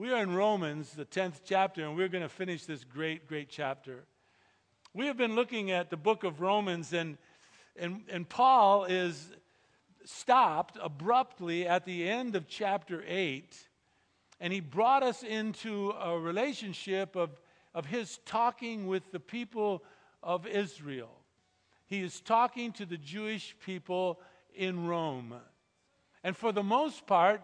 We are in Romans, the 10th chapter, and we're going to finish this great, great chapter. We have been looking at the book of Romans, and, and, and Paul is stopped abruptly at the end of chapter 8, and he brought us into a relationship of, of his talking with the people of Israel. He is talking to the Jewish people in Rome. And for the most part,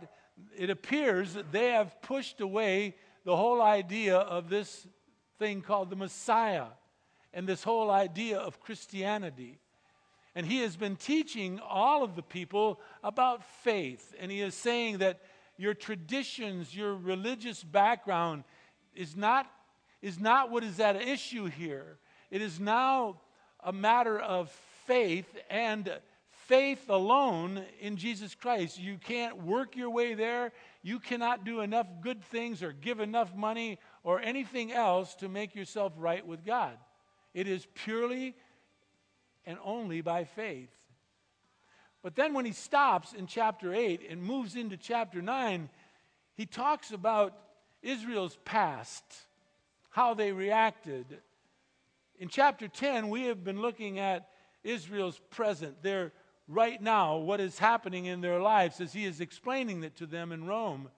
it appears that they have pushed away the whole idea of this thing called the Messiah and this whole idea of Christianity. And he has been teaching all of the people about faith. And he is saying that your traditions, your religious background is not, is not what is at issue here. It is now a matter of faith and faith alone in Jesus Christ. You can't work your way there. You cannot do enough good things or give enough money or anything else to make yourself right with God. It is purely and only by faith. But then when he stops in chapter 8 and moves into chapter 9, he talks about Israel's past, how they reacted. In chapter 10, we have been looking at Israel's present, their right now what is happening in their lives as he is explaining it to them in Rome.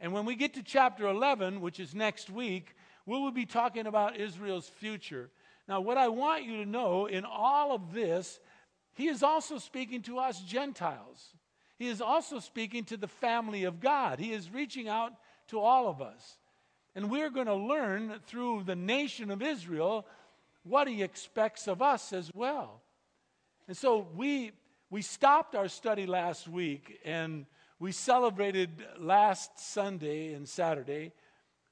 And when we get to chapter 11, which is next week, we will be talking about Israel's future. Now, what I want you to know in all of this, he is also speaking to us Gentiles. He is also speaking to the family of God. He is reaching out to all of us. And we're going to learn through the nation of Israel what he expects of us as well. And so we we stopped our study last week and we celebrated last Sunday and Saturday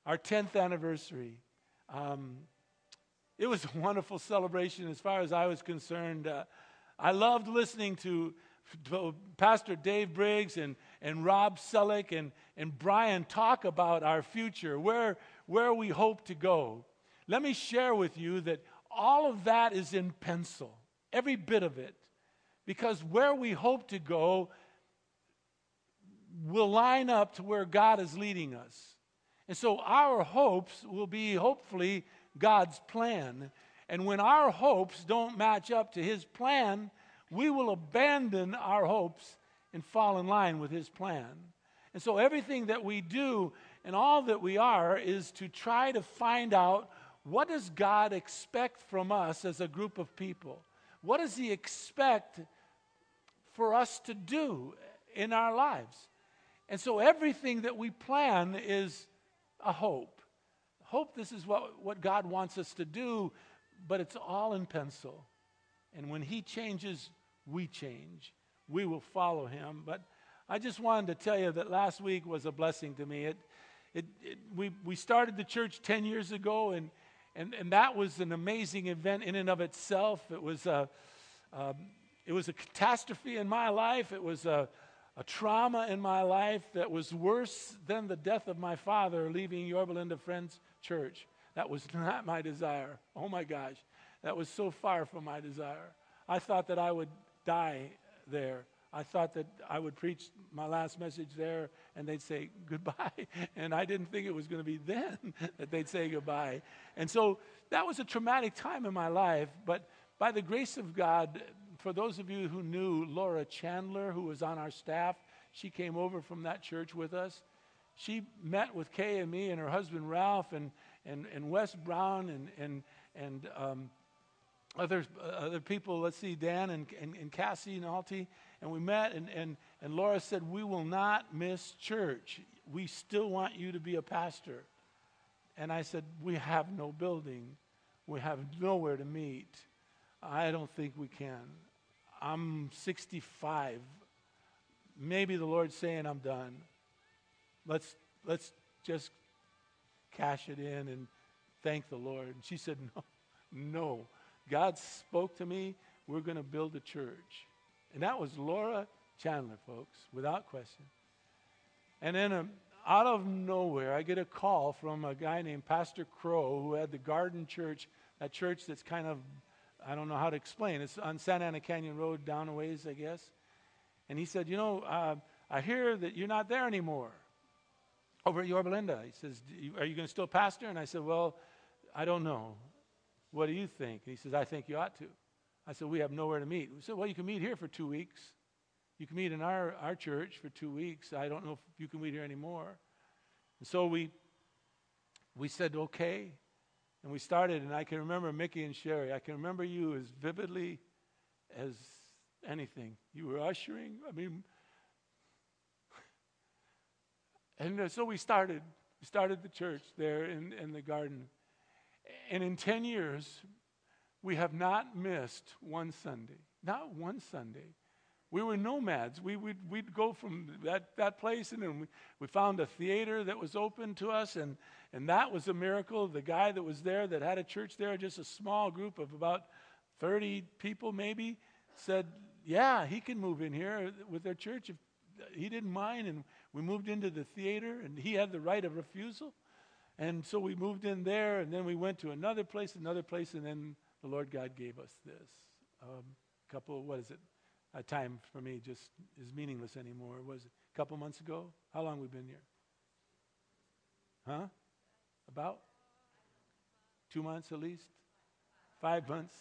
our 10th anniversary. Um, it was a wonderful celebration as far as I was concerned. Uh, I loved listening to, to, Pastor Dave Briggs and, and Rob Selleck and, and Brian talk about our future, where, where we hope to go. Let me share with you that all of that is in pencil, every bit of it because where we hope to go will line up to where God is leading us. And so our hopes will be hopefully God's plan. And when our hopes don't match up to His plan, we will abandon our hopes and fall in line with His plan. And so everything that we do and all that we are is to try to find out what does God expect from us as a group of people? What does He expect for us to do in our lives. And so everything that we plan is a hope. Hope this is what, what God wants us to do, but it's all in pencil. And when He changes, we change. We will follow Him. But I just wanted to tell you that last week was a blessing to me. It, it, it, we, we started the church 10 years ago, and, and, and that was an amazing event in and of itself. It was a, um, it was a catastrophe in my life. It was a, a trauma in my life that was worse than the death of my father leaving Yorba Linda Friends Church. That was not my desire. Oh my gosh. That was so far from my desire. I thought that I would die there. I thought that I would preach my last message there and they'd say goodbye. And I didn't think it was going to be then that they'd say goodbye. And so that was a traumatic time in my life. But by the grace of God, for those of you who knew Laura Chandler, who was on our staff, she came over from that church with us. She met with Kay and me and her husband Ralph and, and, and Wes Brown and, and, and um, other, other people. Let's see, Dan and, and, and Cassie and Alti. And we met, and, and, and Laura said, We will not miss church. We still want you to be a pastor. And I said, We have no building, we have nowhere to meet. I don't think we can. I'm 65. Maybe the Lord's saying I'm done. Let's, let's just cash it in and thank the Lord. And she said, No, no. God spoke to me. We're going to build a church. And that was Laura Chandler, folks, without question. And then um, out of nowhere, I get a call from a guy named Pastor Crow who had the Garden Church, that church that's kind of I don't know how to explain. It's on Santa Ana Canyon Road down a ways, I guess. And he said, You know, uh, I hear that you're not there anymore. over at Yorba Linda. He says, Are you going to still pastor? And I said, Well, I don't know. What do you think? And he says, I think you ought to. I said, We have nowhere to meet. We said, Well, you can meet here for two weeks. You can meet in our, our church for two weeks. I don't know if you can meet here anymore. And so we, we said, Okay. And we started, and I can remember Mickey and Sherry. I can remember you as vividly as anything. You were ushering. I mean, and uh, so we started. We started the church there in, in the garden. And in 10 years, we have not missed one Sunday. Not one Sunday. We were nomads. We, would we'd go from that, that place, and then we, we found a theater that was open to us, and, and that was a miracle. The guy that was there that had a church there, just a small group of about 30 people maybe, said, Yeah, he can move in here with their church if he didn't mind. And we moved into the theater, and he had the right of refusal. And so we moved in there, and then we went to another place, another place, and then the Lord God gave us this. Um, couple, what is it? A time for me just is meaningless anymore. Was it a couple months ago? How long we been here? Huh? About two months at least? Five months?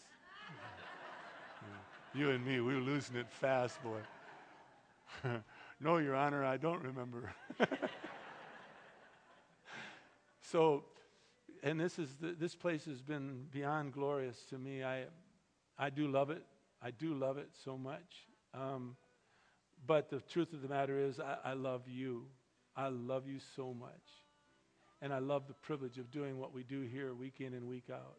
you and me, we were losing it fast, boy. no, Your Honor, I don't remember. So, and this is the, this place has been beyond glorious to me. I I do love it. I do love it so much. Um, but the truth of the matter is, I, I love you. I love you so much, and I love the privilege of doing what we do here, week in and week out.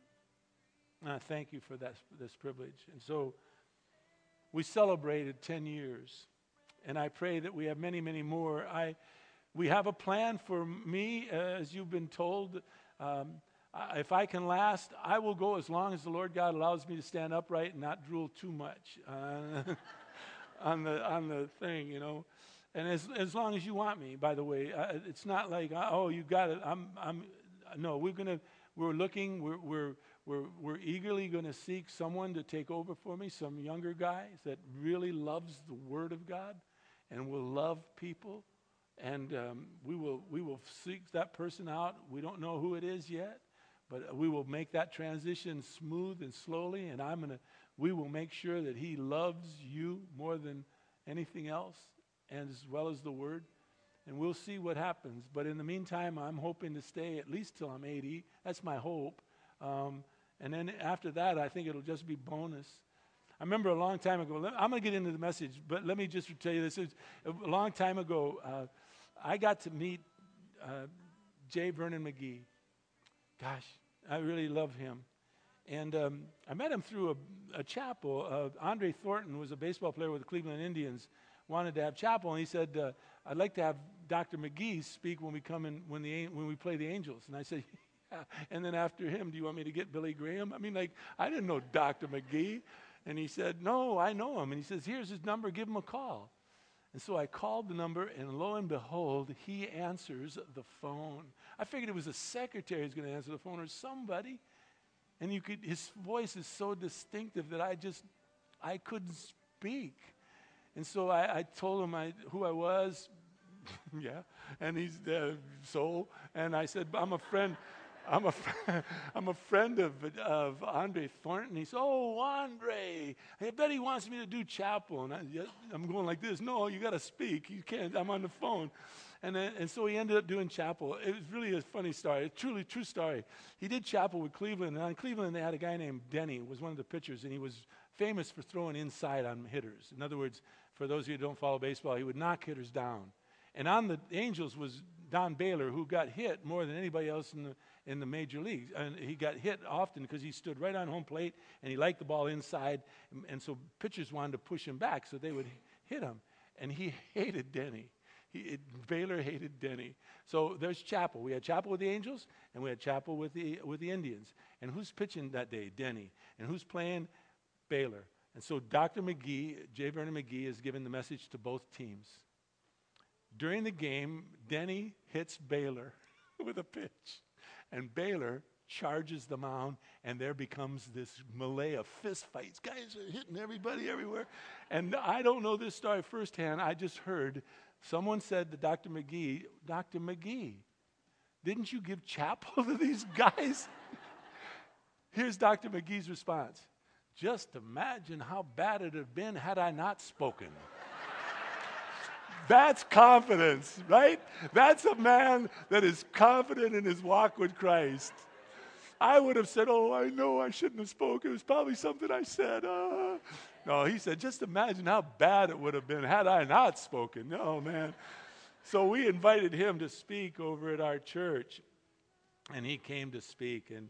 And I thank you for that this privilege. And so, we celebrated ten years, and I pray that we have many, many more. I we have a plan for me, uh, as you've been told. Um, if I can last, I will go as long as the Lord God allows me to stand upright and not drool too much uh, on the on the thing, you know. And as as long as you want me, by the way, uh, it's not like oh you got it. I'm I'm no. We're gonna we're looking. We're we're we're, we're eagerly going to seek someone to take over for me, some younger guys that really loves the Word of God and will love people and um, we will we will seek that person out. We don't know who it is yet, but we will make that transition smooth and slowly. And I'm gonna we will make sure that he loves you more than anything else, and as well as the word. And we'll see what happens. But in the meantime, I'm hoping to stay at least till I'm 80. That's my hope. Um, and then after that, I think it'll just be bonus. I remember a long time ago, I'm going to get into the message, but let me just tell you this. A long time ago, uh, I got to meet uh, J. Vernon McGee. Gosh, I really love him. And um, I met him through a, a chapel. Uh, Andre Thornton was a baseball player with the Cleveland Indians, wanted to have chapel, and he said, uh, "I'd like to have Dr. McGee speak when we come in when the when we play the Angels." And I said, "Yeah." And then after him, do you want me to get Billy Graham? I mean, like I didn't know Dr. McGee. And he said, "No, I know him." And he says, "Here's his number. Give him a call." And so I called the number, and lo and behold, he answers the phone. I figured it was a secretary who's going to answer the phone or somebody. And you could, his voice is so distinctive that I just, I couldn't speak. And so I, I told him I, who I was. yeah. And he's uh, so. And I said, I'm a friend. I'm a, I'm a friend of, of Andre Thornton. He said, Oh, Andre, I bet he wants me to do chapel. And I, am going like this No, you got to speak. You can't. I'm on the phone. And, then, and so he ended up doing chapel. It was really a funny story, a truly true story. He did chapel with Cleveland. And on Cleveland, they had a guy named Denny, was one of the pitchers, and he was famous for throwing inside on hitters. In other words, for those of you who don't follow baseball, he would knock hitters down. And on the Angels was Don Baylor, who got hit more than anybody else in the, in the major leagues. And he got hit often because he stood right on home plate and he liked the ball inside. And, so pitchers wanted to push him back so they would hit him. And he hated Denny. He, it, Baylor hated Denny. So there's chapel. We had chapel with the Angels and we had chapel with the, with the Indians. And who's pitching that day? Denny. And who's playing? Baylor. And so Dr. McGee, J. Vernon McGee, is giving the message to both teams. During the game, Denny hits Baylor with a pitch and Baylor charges the mound, and there becomes this melee of fist fights. Guys are hitting everybody everywhere. And I don't know this story firsthand. I just heard someone said to Dr. McGee, Dr. McGee, Didn't you give chapel to these guys? Here's Dr. McGee's response Just imagine how bad it would have been had I not spoken. That's confidence, right? That's a man that is confident in his walk with Christ. I would have said, Oh, I know I shouldn't have spoken. It was probably something I said. Uh. No, he said, Just imagine how bad it would have been had I not spoken. No, man. So we invited him to speak over at our church, and he came to speak, and,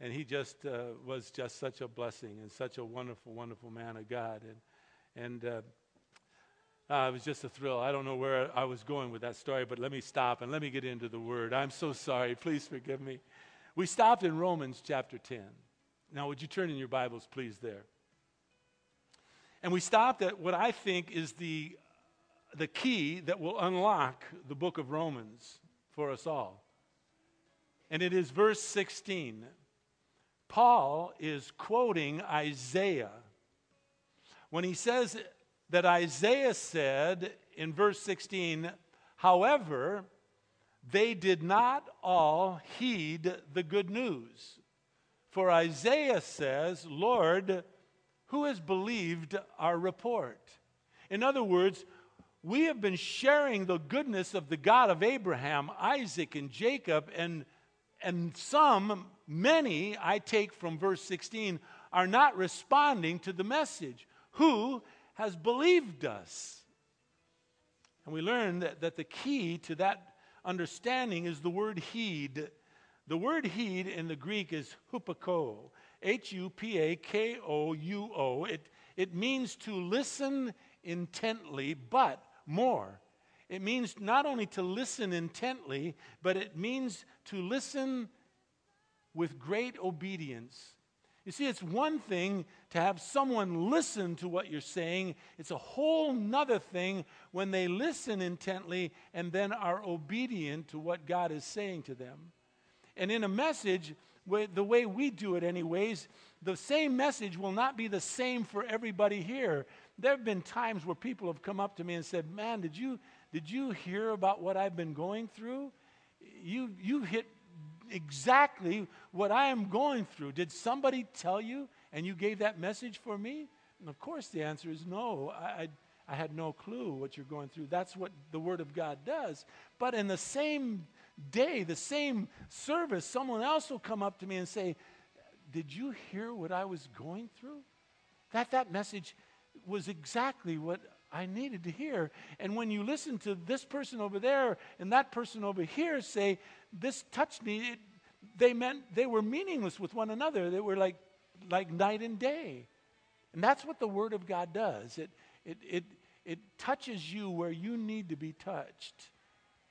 and he just uh, was just such a blessing and such a wonderful, wonderful man of God. And, and uh, uh, it was just a thrill. I don't know where I was going with that story, but let me stop and let me get into the word. I'm so sorry. Please forgive me. We stopped in Romans chapter 10. Now, would you turn in your Bibles, please, there? And we stopped at what I think is the, the key that will unlock the book of Romans for us all. And it is verse 16. Paul is quoting Isaiah when he says that Isaiah said in verse 16, however, they did not all heed the good news. For Isaiah says, Lord, who has believed our report? In other words, we have been sharing the goodness of the God of Abraham, Isaac, and Jacob, and, and some, many, I take from verse 16, are not responding to the message. Who has believed us? And we learn that, that the key to that understanding is the word heed. The word heed in the Greek is hupako, H U P A K O U O. It, it means to listen intently, but more. It means not only to listen intently, but it means to listen with great obedience. You see, it's one thing to have someone listen to what you're saying, it's a whole nother thing when they listen intently and then are obedient to what God is saying to them. And in a message, the way we do it, anyways, the same message will not be the same for everybody here. There have been times where people have come up to me and said, Man, did you, did you hear about what I've been going through? You, you hit exactly what I am going through. Did somebody tell you and you gave that message for me? And of course, the answer is no. I, I, I had no clue what you're going through. That's what the Word of God does. But in the same day, the same service, someone else will come up to me and say, Did you hear what I was going through? That, that message was exactly what I needed to hear. And when you listen to this person over there and that person over here say, This touched me, it, they meant they were meaningless with one another. They were like, like night and day. And that's what the Word of God does. It, it, it, it touches you where you need to be touched.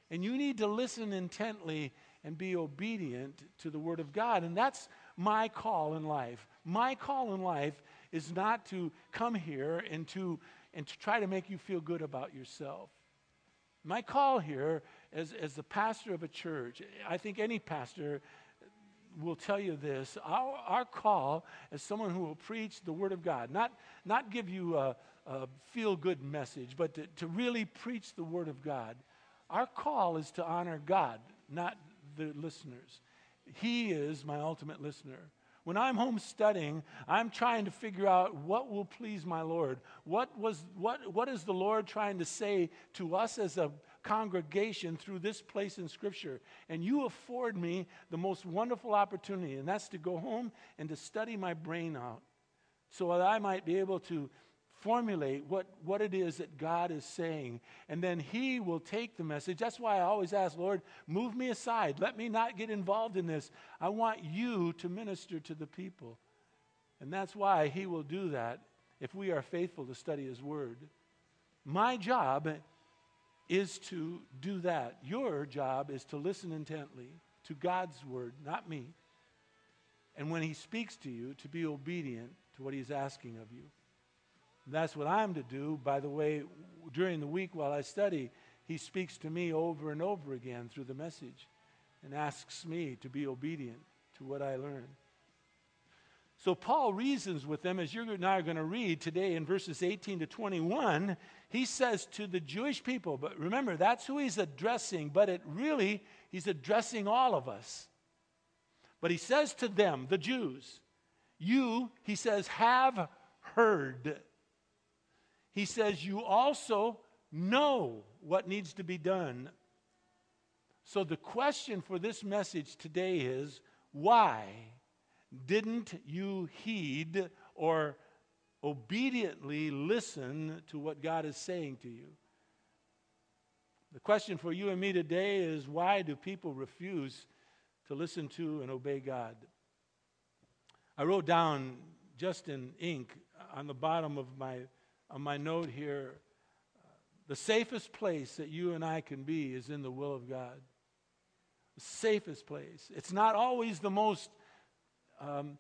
And you need to listen intently and be obedient to the Word of God. And that's my call in life. My call in life is not to come here and to and to try to make you feel good about yourself. My call here as, as the pastor of a church, I think any pastor will tell you this our, our call as someone who will preach the Word of God, not, not give you a, a feel good message, but to, to really preach the Word of God. Our call is to honor God, not the listeners. He is my ultimate listener. When I'm home studying, I'm trying to figure out what will please my Lord. What, was, what, what is the Lord trying to say to us as a congregation through this place in Scripture? And you afford me the most wonderful opportunity, and that's to go home and to study my brain out so that I might be able to formulate what, what it is that God is saying. And then He will take the message. That's why I always ask, Lord, move me aside. Let me not get involved in this. I want you to minister to the people. And that's why He will do that if we are faithful to study His Word. My job is to do that. Your job is to listen intently to God's Word, not me. And when He speaks to you, to be obedient to what He's asking of you. That's what I'm to do. By the way, during the week while I study, he speaks to me over and over again through the message and asks me to be obedient to what I learn. So Paul reasons with them, as you and I are going to read today in verses 18 to 21. He says to the Jewish people, but remember, that's who he's addressing, but it really he's addressing all of us. But he says to them, the Jews, you, he says, have heard. He says, you also know what needs to be done. So the question for this message today is why didn't you heed or obediently listen to what God is saying to you? The question for you and me today is why do people refuse to listen to and obey God? I wrote down just in ink on the bottom of my, of my note here the safest place that you and I can be is in the will of God. The safest place. It's not always the most um,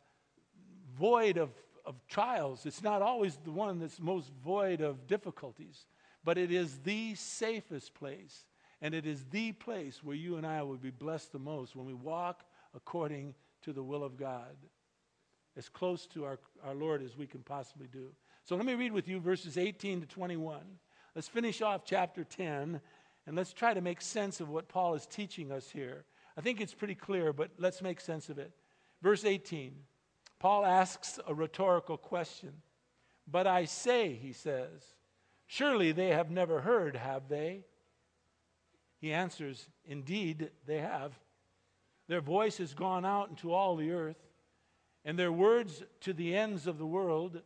void of, of trials, it's not always the one that's most void of difficulties, but it is the safest place. And it is the place where you and I will be blessed the most when we walk according to the will of God, as close to our, our Lord as we can possibly do. So let me read with you verses 18 to 21. Let's finish off chapter 10 and let's try to make sense of what Paul is teaching us here. I think it's pretty clear, but let's make sense of it. Verse 18 Paul asks a rhetorical question. But I say, he says, surely they have never heard, have they? He answers, Indeed, they have. Their voice has gone out into all the earth, and their words to the ends of the world.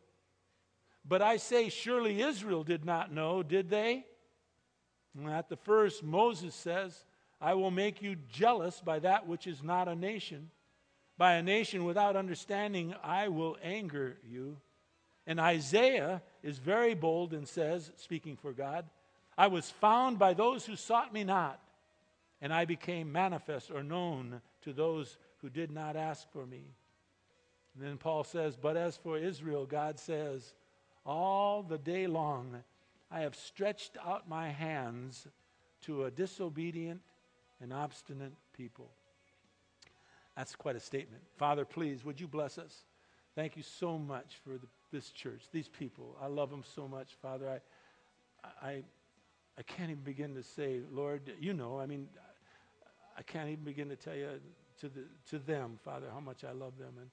But I say, surely Israel did not know, did they? At the first, Moses says, I will make you jealous by that which is not a nation. By a nation without understanding, I will anger you. And Isaiah is very bold and says, speaking for God, I was found by those who sought me not, and I became manifest or known to those who did not ask for me. And then Paul says, But as for Israel, God says, all the day long, I have stretched out my hands to a disobedient and obstinate people. That's quite a statement. Father, please, would you bless us? Thank you so much for the, this church, these people. I love them so much, Father. I, I, I can't even begin to say, Lord, you know, I mean, I can't even begin to tell you to, the, to them, Father, how much I love them. And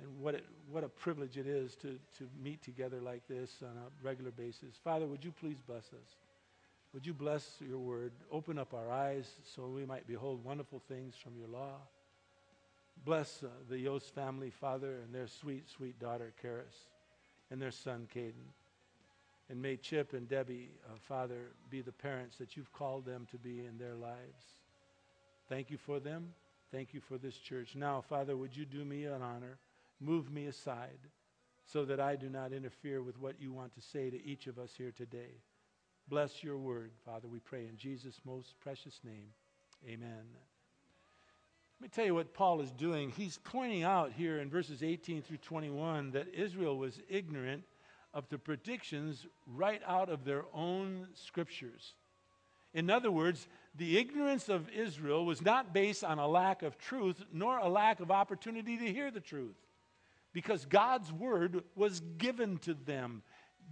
and what, it, what a privilege it is to, to meet together like this on a regular basis. Father, would you please bless us? Would you bless your word? Open up our eyes so we might behold wonderful things from your law. Bless uh, the Yost family, Father, and their sweet, sweet daughter, Karis, and their son, Caden. And may Chip and Debbie, uh, Father, be the parents that you've called them to be in their lives. Thank you for them. Thank you for this church. Now, Father, would you do me an honor? Move me aside so that I do not interfere with what you want to say to each of us here today. Bless your word, Father, we pray in Jesus' most precious name. Amen. Let me tell you what Paul is doing. He's pointing out here in verses 18 through 21 that Israel was ignorant of the predictions right out of their own scriptures. In other words, the ignorance of Israel was not based on a lack of truth nor a lack of opportunity to hear the truth because God's word was given to them.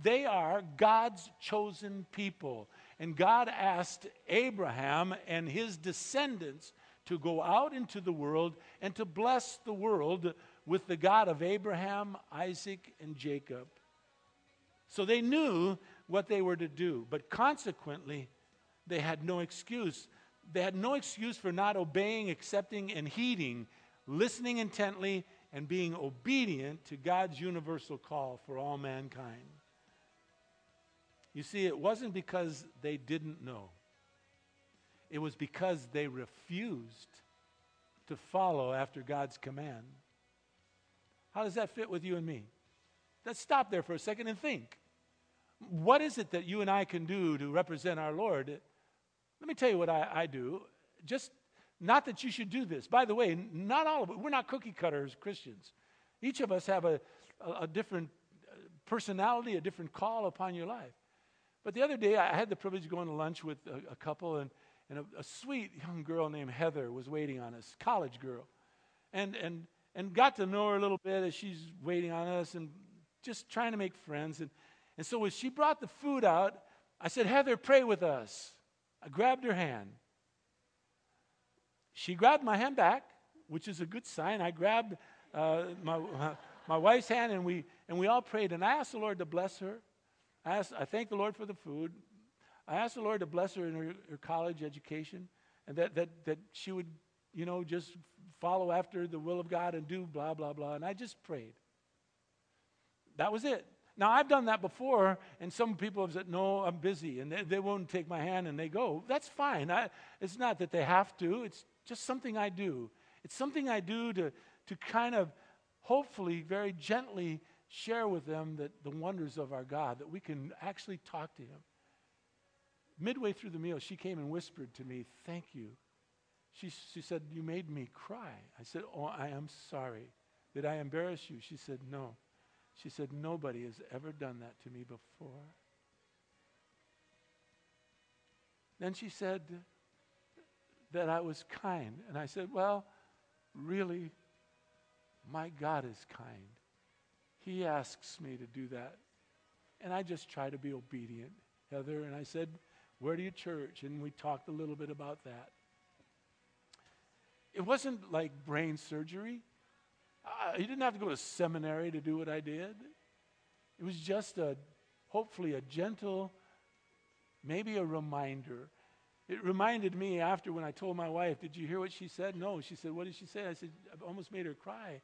They are God's chosen people. And God asked Abraham and his descendants to go out into the world and to bless the world with the God of Abraham, Isaac, and Jacob. So they knew what they were to do, but consequently, they had no excuse. They had no excuse for not obeying, accepting, and heeding, listening intently, and being obedient to God's universal call for all mankind. You see, it wasn't because they didn't know, it was because they refused to follow after God's command. How does that fit with you and me? Let's stop there for a second and think. What is it that you and I can do to represent our Lord? Let me tell you what I, I do. Just not that you should do this. By the way, not all of it. We're not cookie cutters Christians. Each of us have a, a, a different uh, personality, a different call upon your life. But the other day, I had the privilege of going to lunch with a, a couple, and, and a, a, sweet young girl named Heather was waiting on us, college girl. And, and, and got to know her a little bit as she's waiting on us and just trying to make friends. And, and so when she brought the food out, I said, Heather, pray with us. I grabbed her hand. she grabbed my hand back, which is a good sign. I grabbed uh, my, my wife's hand and we, and we all prayed. And I asked the Lord to bless her. I, asked, I thanked the Lord for the food. I asked the Lord to bless her in her, her college education and that, that, that she would, you know, just follow after the will of God and do blah, blah, blah. And I just prayed. That was it. Now, I've done that before, and some people have said, No, I'm busy, and they, they won't take my hand and they go. That's fine. I, it's not that they have to, it's just something I do. It's something I do to, to kind of hopefully very gently share with them that the wonders of our God, that we can actually talk to Him. Midway through the meal, she came and whispered to me, Thank you. She, she said, You made me cry. I said, Oh, I am sorry. Did I embarrass you? She said, No. She said, Nobody has ever done that to me before. Then she said that I was kind. And I said, Well, really, my God is kind. He asks me to do that. And I just try to be obedient, Heather. And I said, Where do you church? And we talked a little bit about that. It wasn't like brain surgery. Uh, didn't have to go to seminary to do what I did. It was just a, hopefully, a gentle, maybe a reminder. It reminded me after when I told my wife, Did you hear what she said? No. She said, What did she say? I said, I almost made her cry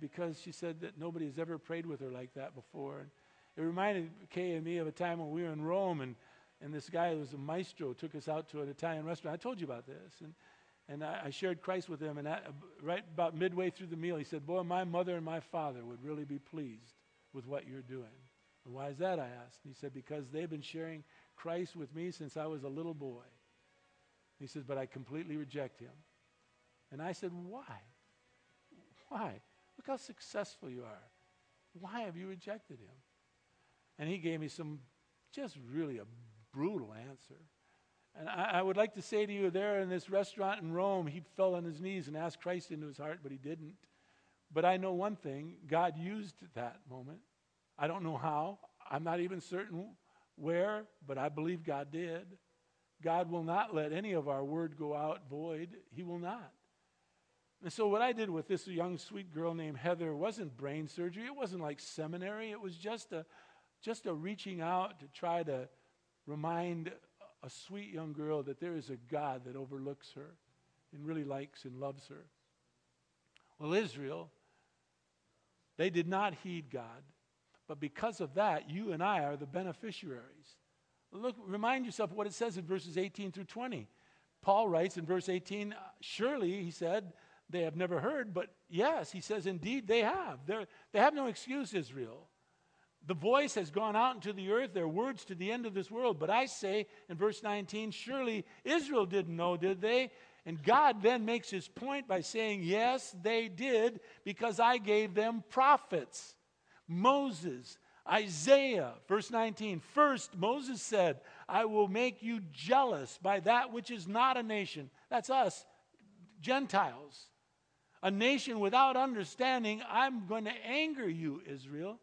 because she said that nobody has ever prayed with her like that before. And it reminded Kay and me of a time when we were in Rome and, and this guy who was a maestro took us out to an Italian restaurant. I told you about this. And and I, I shared Christ with him. And right about midway through the meal, he said, Boy, my mother and my father would really be pleased with what you're doing. And why is that? I asked. And he said, Because they've been sharing Christ with me since I was a little boy. He says, But I completely reject him. And I said, Why? Why? Look how successful you are. Why have you rejected him? And he gave me some just really a brutal answer. And I, I, would like to say to you, there in this restaurant in Rome, he fell on his knees and asked Christ into his heart, but he didn't. But I know one thing God used that moment. I don't know how. I'm not even certain where, but I believe God did. God will not let any of our word go out void. He will not. And so, what I did with this young, sweet girl named Heather wasn't brain surgery. It wasn't like seminary. It was just a, just a reaching out to try to remind a sweet young girl that there is a God that overlooks her and really likes and loves her. Well, Israel, they did not heed God, but because of that, you and I are the beneficiaries. Look, remind yourself what it says in verses 18 through 20. Paul writes in verse 18, surely, he said, they have never heard, but yes, he says, indeed they have. They're, they have no excuse, Israel. The voice has gone out into the earth, their words to the end of this world. But I say in verse 19, surely Israel didn't know, did they? And God then makes his point by saying, Yes, they did, because I gave them prophets. Moses, Isaiah, verse 19. First, Moses said, I will make you jealous by that which is not a nation. That's us, Gentiles. A nation without understanding, I'm going to anger you, Israel.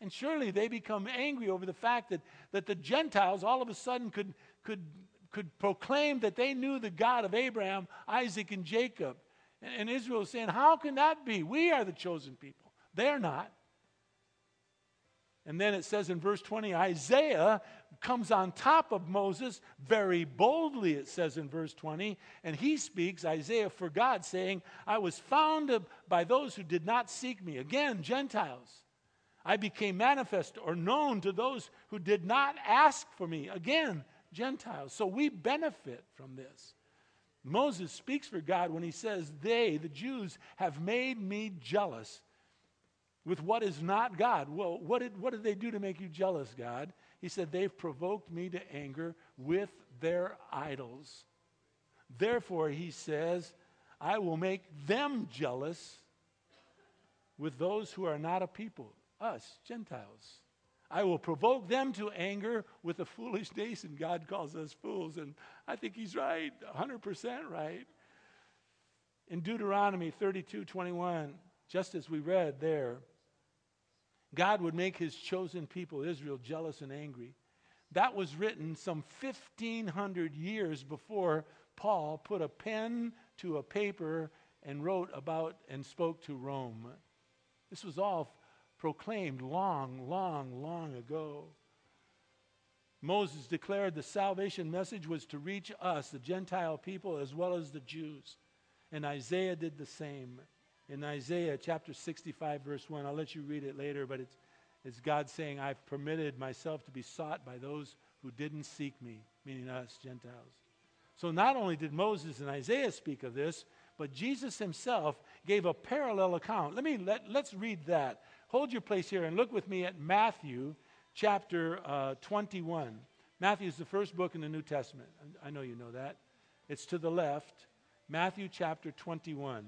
And surely they become angry over the fact that, that the Gentiles all of a sudden could, could, could proclaim that they knew the God of Abraham, Isaac, and Jacob. And, and Israel is saying, How can that be? We are the chosen people. They're not. And then it says in verse 20, Isaiah comes on top of Moses very boldly, it says in verse 20. And he speaks, Isaiah, for God, saying, I was found by those who did not seek me. Again, Gentiles. I became manifest or known to those who did not ask for me. Again, Gentiles. So we benefit from this. Moses speaks for God when he says, They, the Jews, have made me jealous with what is not God. Well, what did, what did they do to make you jealous, God? He said, They've provoked me to anger with their idols. Therefore, he says, I will make them jealous with those who are not a people us, Gentiles. I will provoke them to anger with a foolish nation. God calls us fools, and I think he's right, 100% right. In Deuteronomy 32 21, just as we read there, God would make his chosen people, Israel, jealous and angry. That was written some 1,500 years before Paul put a pen to a paper and wrote about and spoke to Rome. This was all proclaimed long, long, long ago. Moses declared the salvation message was to reach us, the Gentile people, as well as the Jews. And Isaiah did the same. In Isaiah chapter 65, verse 1, I'll let you read it later, but it's, it's God saying, I've permitted myself to be sought by those who didn't seek me, meaning us, Gentiles. So not only did Moses and Isaiah speak of this, but Jesus himself gave a parallel account. Let me let, let's read that. Hold your place here and look with me at Matthew chapter uh, 21. Matthew is the first book in the New Testament. I know you know that. It's to the left. Matthew chapter 21.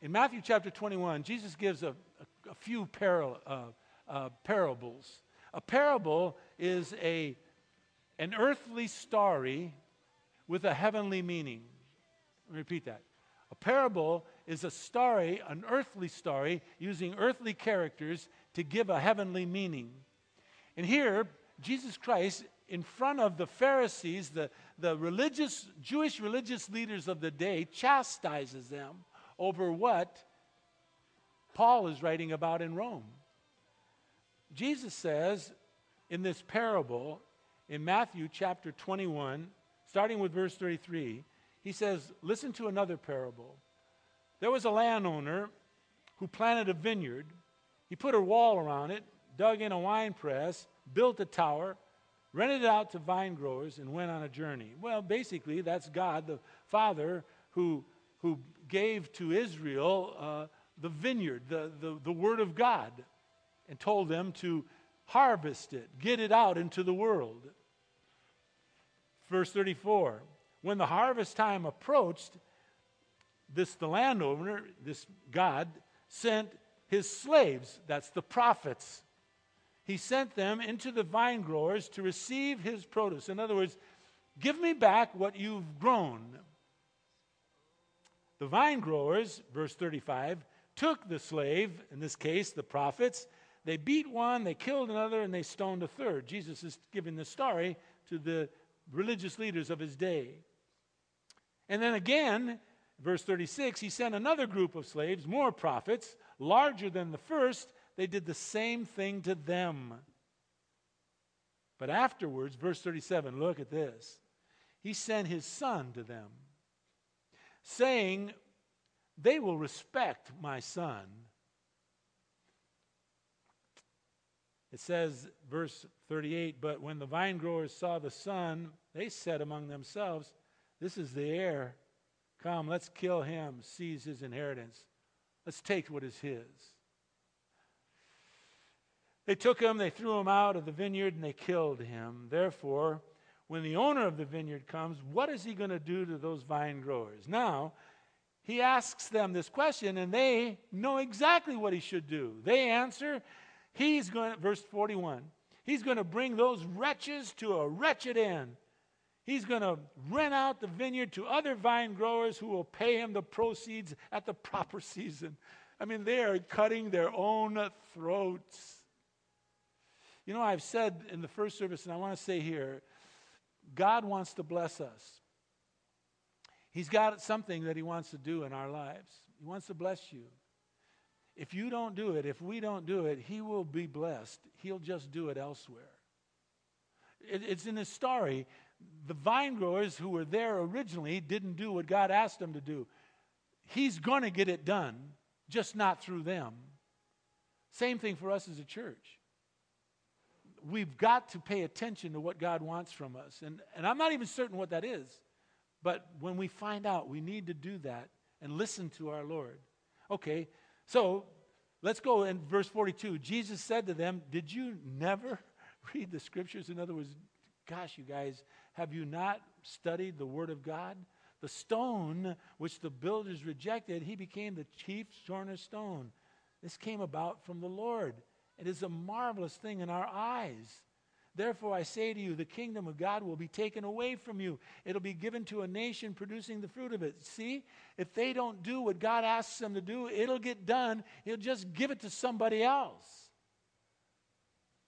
In Matthew chapter 21, Jesus gives a, a, a few paral, uh, uh, parables. A parable is a, an earthly story with a heavenly meaning. Let me repeat that. A parable is a story, an earthly story, using earthly characters to give a heavenly meaning. And here, Jesus Christ, in front of the Pharisees, the, the religious, Jewish religious leaders of the day, chastises them over what Paul is writing about in Rome. Jesus says in this parable in Matthew chapter 21, starting with verse 33, he says, Listen to another parable. There was a landowner who planted a vineyard he put a wall around it, dug in a wine press, built a tower, rented it out to vine growers, and went on a journey. Well, basically, that's God, the Father, who, who gave to Israel uh, the vineyard, the, the, the Word of God, and told them to harvest it, get it out into the world. Verse 34 When the harvest time approached, this the landowner, this God, sent his slaves, that's the prophets, he sent them into the vine growers to receive his produce. In other words, give me back what you've grown. The vine growers, verse 35, took the slave, in this case the prophets, they beat one, they killed another, and they stoned a third. Jesus is giving the story to the religious leaders of his day. And then again, verse 36, he sent another group of slaves, more prophets, larger than the first, they did the same thing to them. But afterwards, verse 37, look at this. He sent his son to them, saying, They will respect my son. It says, verse 38, But when the vine growers saw the son, they said among themselves, This is the heir. Come, let's kill him, seize his inheritance. Let's take what is his. They took him, they threw him out of the vineyard, and they killed him. Therefore, when the owner of the vineyard comes, what is he going to do to those vine growers? Now, he asks them this question, and they know exactly what he should do. They answer, he's going, verse 41, he's going to bring those wretches to a wretched end. He's going to rent out the vineyard to other vine growers who will pay him the proceeds at the proper season. I mean, they are cutting their own throats. You know, I've said in the first service, and I want to say here God wants to bless us. He's got something that He wants to do in our lives. He wants to bless you. If you don't do it, if we don't do it, He will be blessed. He'll just do it elsewhere. It, it's in this story the vine growers who were there originally didn't do what God asked them to do. He's going to get it done, just not through them. Same thing for us as a church. We've got to pay attention to what God wants from us. And, and I'm not even certain what that is. But when we find out, we need to do that and listen to our Lord. Okay, so let's go in verse 42. Jesus said to them, Did you never read the scriptures? In other words, gosh, you guys, have you not studied the Word of God? The stone which the builders rejected, he became the chief cornerstone. This came about from the Lord. It is a marvelous thing in our eyes. Therefore, I say to you, the kingdom of God will be taken away from you. It'll be given to a nation producing the fruit of it. See, if they don't do what God asks them to do, it'll get done. He'll just give it to somebody else.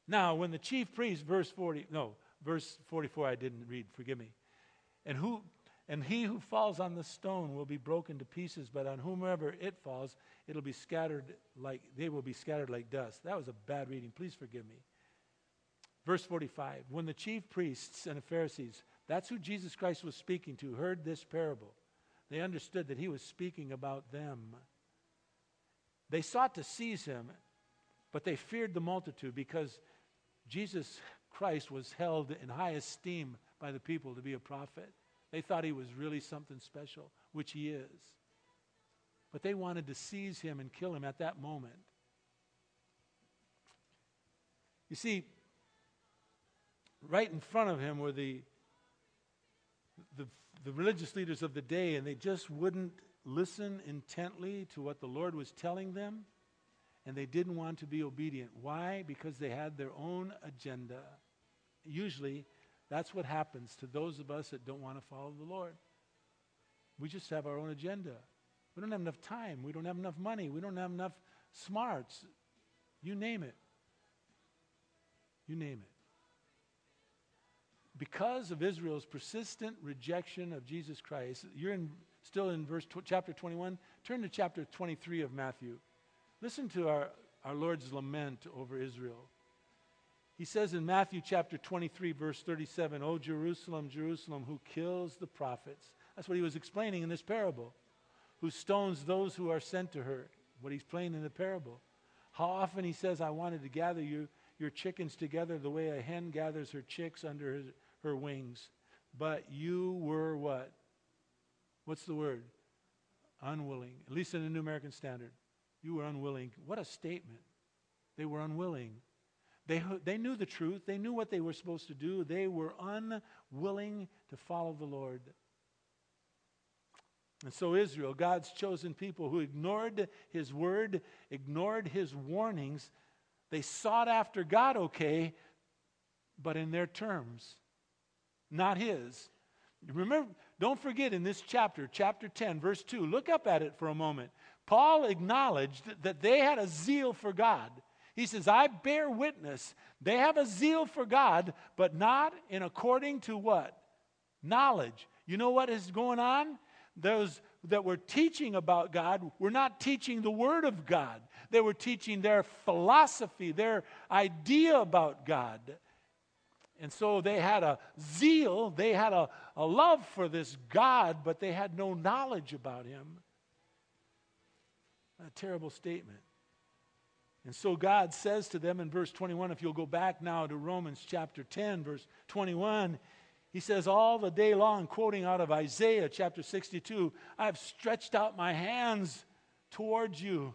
Now, when the chief priest, verse 40, no, verse 44 I didn't read, forgive me. And who And he who falls on the stone will be broken to pieces, but on whomever it falls, it'll be scattered like they will be scattered like dust. That was a bad reading. Please forgive me. Verse 45. When the chief priests and the Pharisees, that's who Jesus Christ was speaking to, heard this parable, they understood that he was speaking about them. They sought to seize him, but they feared the multitude because Jesus Christ was held in high esteem by the people to be a prophet. They thought he was really something special, which he is. But they wanted to seize him and kill him at that moment. You see, right in front of him were the, the, the religious leaders of the day, and they just wouldn't listen intently to what the Lord was telling them, and they didn't want to be obedient. Why? Because they had their own agenda. Usually, that's what happens to those of us that don't want to follow the Lord. We just have our own agenda. We don't have enough time. We don't have enough money. We don't have enough smarts. You name it. You name it. Because of Israel's persistent rejection of Jesus Christ, you're in, still in verse tw- chapter 21. Turn to chapter 23 of Matthew. Listen to our, our Lord's lament over Israel. He says in Matthew chapter 23, verse 37, O Jerusalem, Jerusalem, who kills the prophets. That's what he was explaining in this parable. Who stones those who are sent to her. What he's playing in the parable. How often he says, I wanted to gather you, your chickens together the way a hen gathers her chicks under her, her wings. But you were what? What's the word? Unwilling. At least in the New American Standard. You were unwilling. What a statement. They were unwilling. They, they knew the truth. They knew what they were supposed to do. They were unwilling to follow the Lord. And so, Israel, God's chosen people who ignored his word, ignored his warnings, they sought after God, okay, but in their terms, not his. Remember, don't forget in this chapter, chapter 10, verse 2, look up at it for a moment. Paul acknowledged that they had a zeal for God. He says, I bear witness. They have a zeal for God, but not in according to what? Knowledge. You know what is going on? Those that were teaching about God were not teaching the Word of God. They were teaching their philosophy, their idea about God. And so they had a zeal, they had a, a love for this God, but they had no knowledge about Him. A terrible statement. And so God says to them in verse 21, if you'll go back now to Romans chapter 10, verse 21, he says, All the day long, quoting out of Isaiah chapter 62, I've stretched out my hands towards you.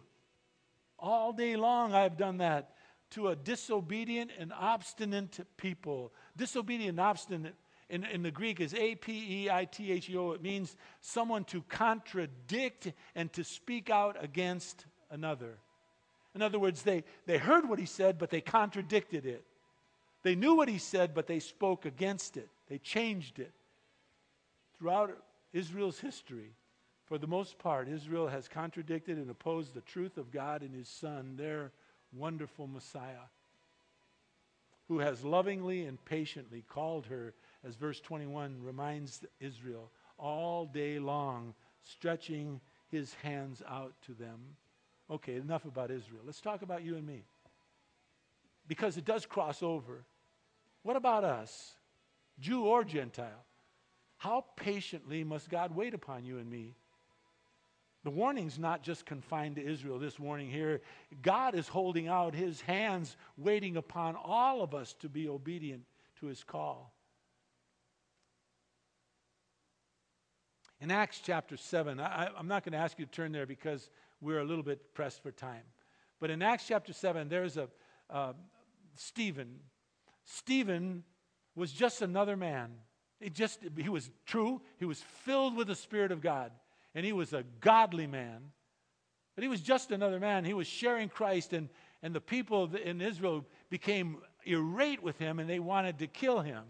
All day long, I've done that to a disobedient and obstinate people. Disobedient and obstinate in, in the Greek is A P E I T H E O. It means someone to contradict and to speak out against another. In other words, they, they heard what he said, but they contradicted it. They knew what he said, but they spoke against it. They changed it. Throughout Israel's history, for the most part, Israel has contradicted and opposed the truth of God and his Son, their wonderful Messiah, who has lovingly and patiently called her, as verse 21 reminds Israel, all day long, stretching his hands out to them. Okay, enough about Israel. Let's talk about you and me. Because it does cross over. What about us, Jew or Gentile? How patiently must God wait upon you and me? The warning's not just confined to Israel, this warning here. God is holding out his hands, waiting upon all of us to be obedient to his call. In Acts chapter 7, I, am not going to ask you to turn there because we're a little bit pressed for time. But in Acts chapter 7, there's a uh, Stephen. Stephen was just another man. He just he was true. He was filled with the Spirit of God, and he was a godly man. But he was just another man. He was sharing Christ, and and the people in Israel became irate with him, and they wanted to kill him.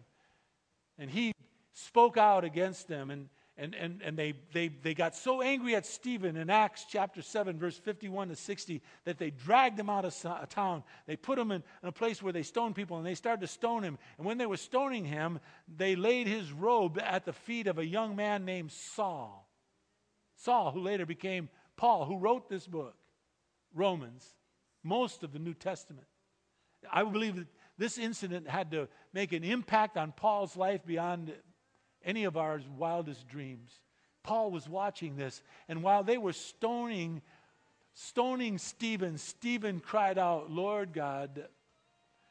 And he spoke out against them, and and, and, and they, they, they got so angry at Stephen in Acts chapter 7, verse 51 to 60, that they dragged him out of town. They put him in, in a place where they stoned people, and they started to stone him. And when they were stoning him, they laid his robe at the feet of a young man named Saul. Saul, who later became Paul, who wrote this book, Romans, most of the New Testament. I believe that this incident had to make an impact on Paul's life beyond any of our wildest dreams. Paul was watching this, and while they were stoning, stoning Stephen, Stephen cried out, Lord God,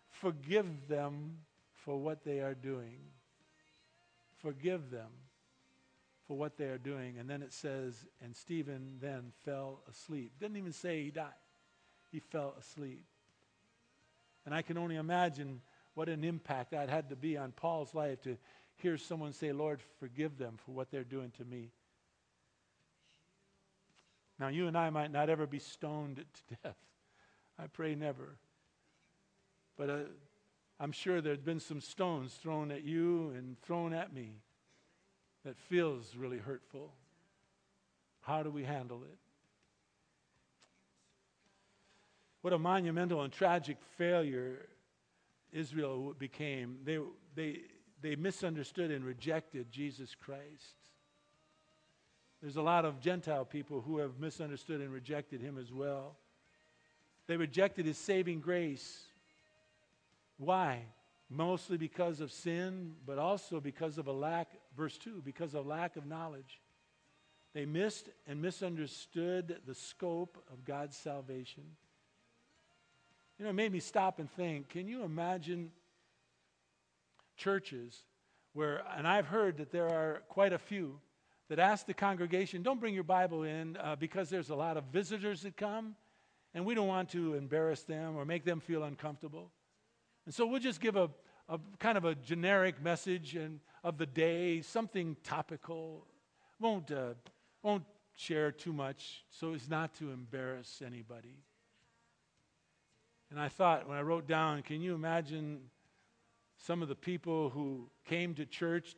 forgive them for what they are doing. Forgive them for what they are doing. And then it says, and Stephen then fell asleep. Didn't even say he died, he fell asleep. And I can only imagine what an impact that had to be on Paul's life to hear someone say, Lord, forgive them for what they're doing to me. Now, you and I might not ever be stoned to death. I pray never. But uh, I'm sure there's been some stones thrown at you and thrown at me that feels really hurtful. How do we handle it? What a monumental and tragic failure Israel became. They, they, they misunderstood and rejected Jesus Christ. There's a lot of Gentile people who have misunderstood and rejected him as well. They rejected his saving grace. Why? Mostly because of sin, but also because of a lack, verse 2, because of lack of knowledge. They missed and misunderstood the scope of God's salvation. You know, it made me stop and think can you imagine churches where, and I've heard that there are quite a few that ask the congregation, don't bring your Bible in uh, because there's a lot of visitors that come, and we don't want to embarrass them or make them feel uncomfortable. And so we'll just give a, a kind of a generic message and, of the day, something topical. Won't, uh, won't share too much so as not to embarrass anybody. And I thought, when I wrote down, can you imagine some of the people who came to church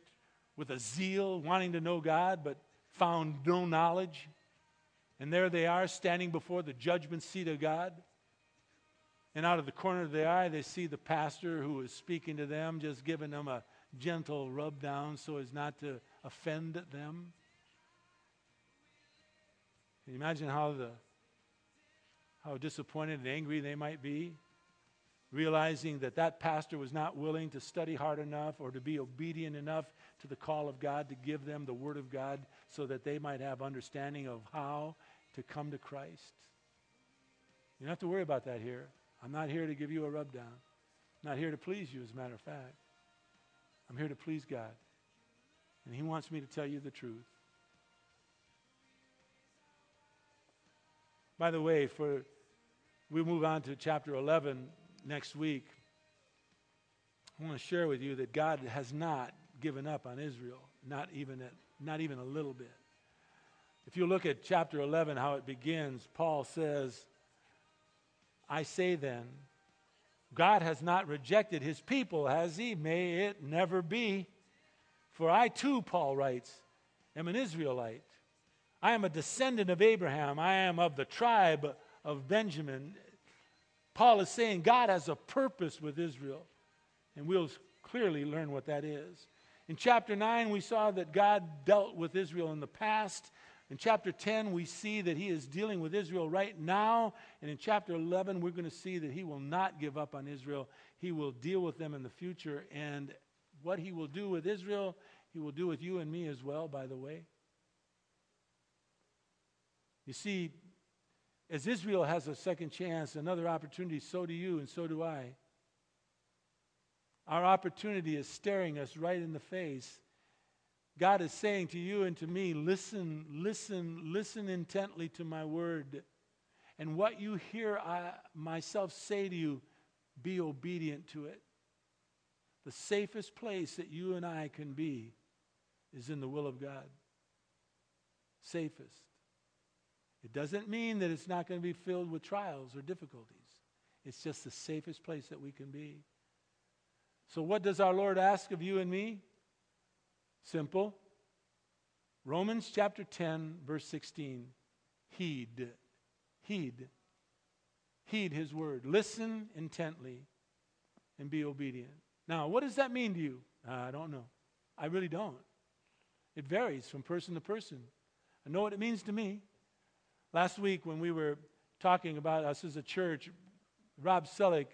with a zeal, wanting to know God, but found no knowledge. And there they are standing before the judgment seat of God. And out of the corner of their eye, they see the pastor who is speaking to them, just giving them a gentle rub down so as not to offend them. Can you imagine how the how disappointed and angry they might be? Realizing that that pastor was not willing to study hard enough or to be obedient enough to the call of God to give them the Word of God so that they might have understanding of how to come to Christ. You don't have to worry about that here. I'm not here to give you a rubdown. I'm not here to please you, as a matter of fact. I'm here to please God. And He wants me to tell you the truth. By the way, for we move on to chapter 11 next week, I want to share with you that God has not given up on Israel, not even, at, not even a little bit. If you look at chapter 11, how it begins, Paul says, I say then, God has not rejected his people, has he? May it never be. For I too, Paul writes, am an Israelite. I am a descendant of Abraham. I am of the tribe of Benjamin. Paul is saying God has a purpose with Israel, and we'll clearly learn what that is. In chapter 9, we saw that God dealt with Israel in the past. In chapter 10, we see that he is dealing with Israel right now. And in chapter 11, we're going to see that he will not give up on Israel. He will deal with them in the future. And what he will do with Israel, he will do with you and me as well, by the way. You see, as Israel has a second chance, another opportunity, so do you and so do I. Our opportunity is staring us right in the face. God is saying to you and to me, listen, listen, listen intently to my word. And what you hear I myself say to you, be obedient to it. The safest place that you and I can be is in the will of God. Safest. It doesn't mean that it's not going to be filled with trials or difficulties. It's just the safest place that we can be. So, what does our Lord ask of you and me? Simple. Romans chapter 10, verse 16. Heed. Heed. Heed his word. Listen intently and be obedient. Now, what does that mean to you? I don't know. I really don't. It varies from person to person. I know what it means to me. Last week, when we were talking about us as a church, Rob Selleck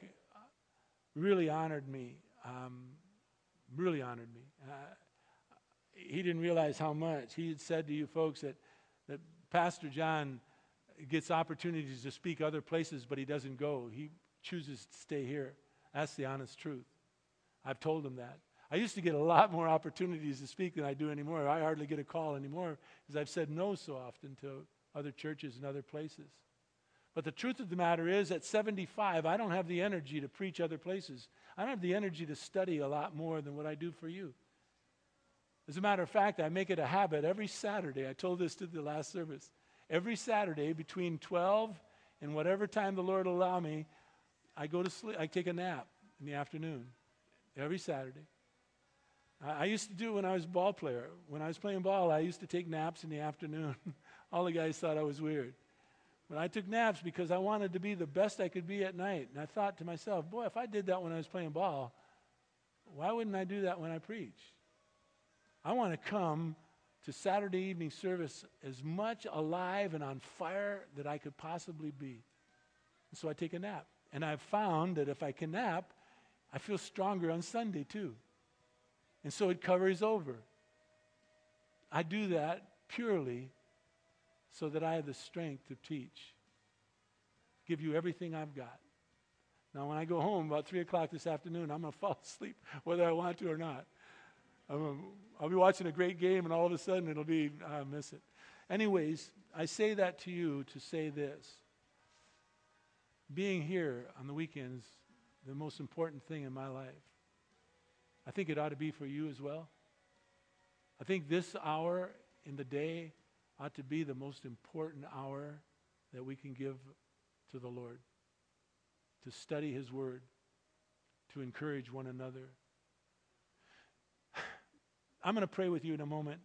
really honored me. Um, really honored me. Uh, he didn't realize how much. He had said to you folks that, that Pastor John gets opportunities to speak other places, but he doesn't go. He chooses to stay here. That's the honest truth. I've told him that. I used to get a lot more opportunities to speak than I do anymore. I hardly get a call anymore because I've said no so often to other churches and other places. But the truth of the matter is, at 75, I don't have the energy to preach other places. I don't have the energy to study a lot more than what I do for you. As a matter of fact, I make it a habit every Saturday. I told this to the last service. Every Saturday between 12 and whatever time the Lord allow me, I go to sleep. I take a nap in the afternoon every Saturday. I, used to do when I was a ball player. When I was playing ball, I used to take naps in the afternoon. All the guys thought I was weird. But I took naps because I wanted to be the best I could be at night. And I thought to myself, boy, if I did that when I was playing ball, why wouldn't I do that when I preach? I want to come to Saturday evening service as much alive and on fire that I could possibly be. And so I take a nap. And I've found that if I can nap, I feel stronger on Sunday too. And so it covers over. I do that purely so that I have the strength to teach, give you everything I've got. Now, when I go home about 3 o'clock this afternoon, I'm going to fall asleep whether I want to or not. i will be watching a great game, and all of a sudden it'll be, I miss it. Anyways, I say that to you to say this. Being here on the weekends, the most important thing in my life. I think it ought to be for you as well. I think this hour in the day ought to be the most important hour that we can give to the Lord to study His Word, to encourage one another. I'm going to pray with you in a moment,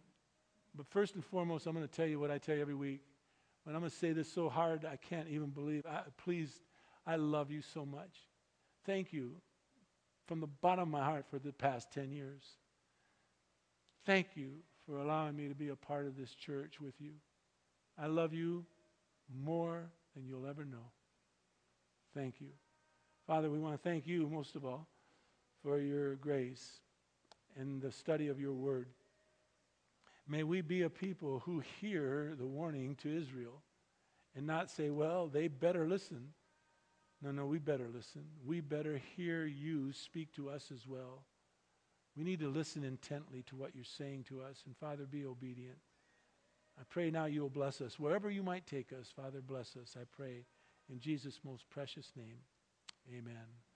but first and foremost, I'm going to tell you what I tell you every week. But I'm going to say this so hard I can't even believe. I, please, I love you so much. Thank you from the bottom of my heart for the past 10 years. Thank you for allowing me to be a part of this church with you. I love you more than you'll ever know. Thank you. Father, we want to thank you most of all for your grace and the study of your word. May we be a people who hear the warning to Israel and not say, well, they better listen no, no, we better listen. We better hear you speak to us as well. We need to listen intently to what you're saying to us. And Father, be obedient. I pray now you will bless us. Wherever you might take us, Father, bless us. I pray in Jesus' most precious name. Amen.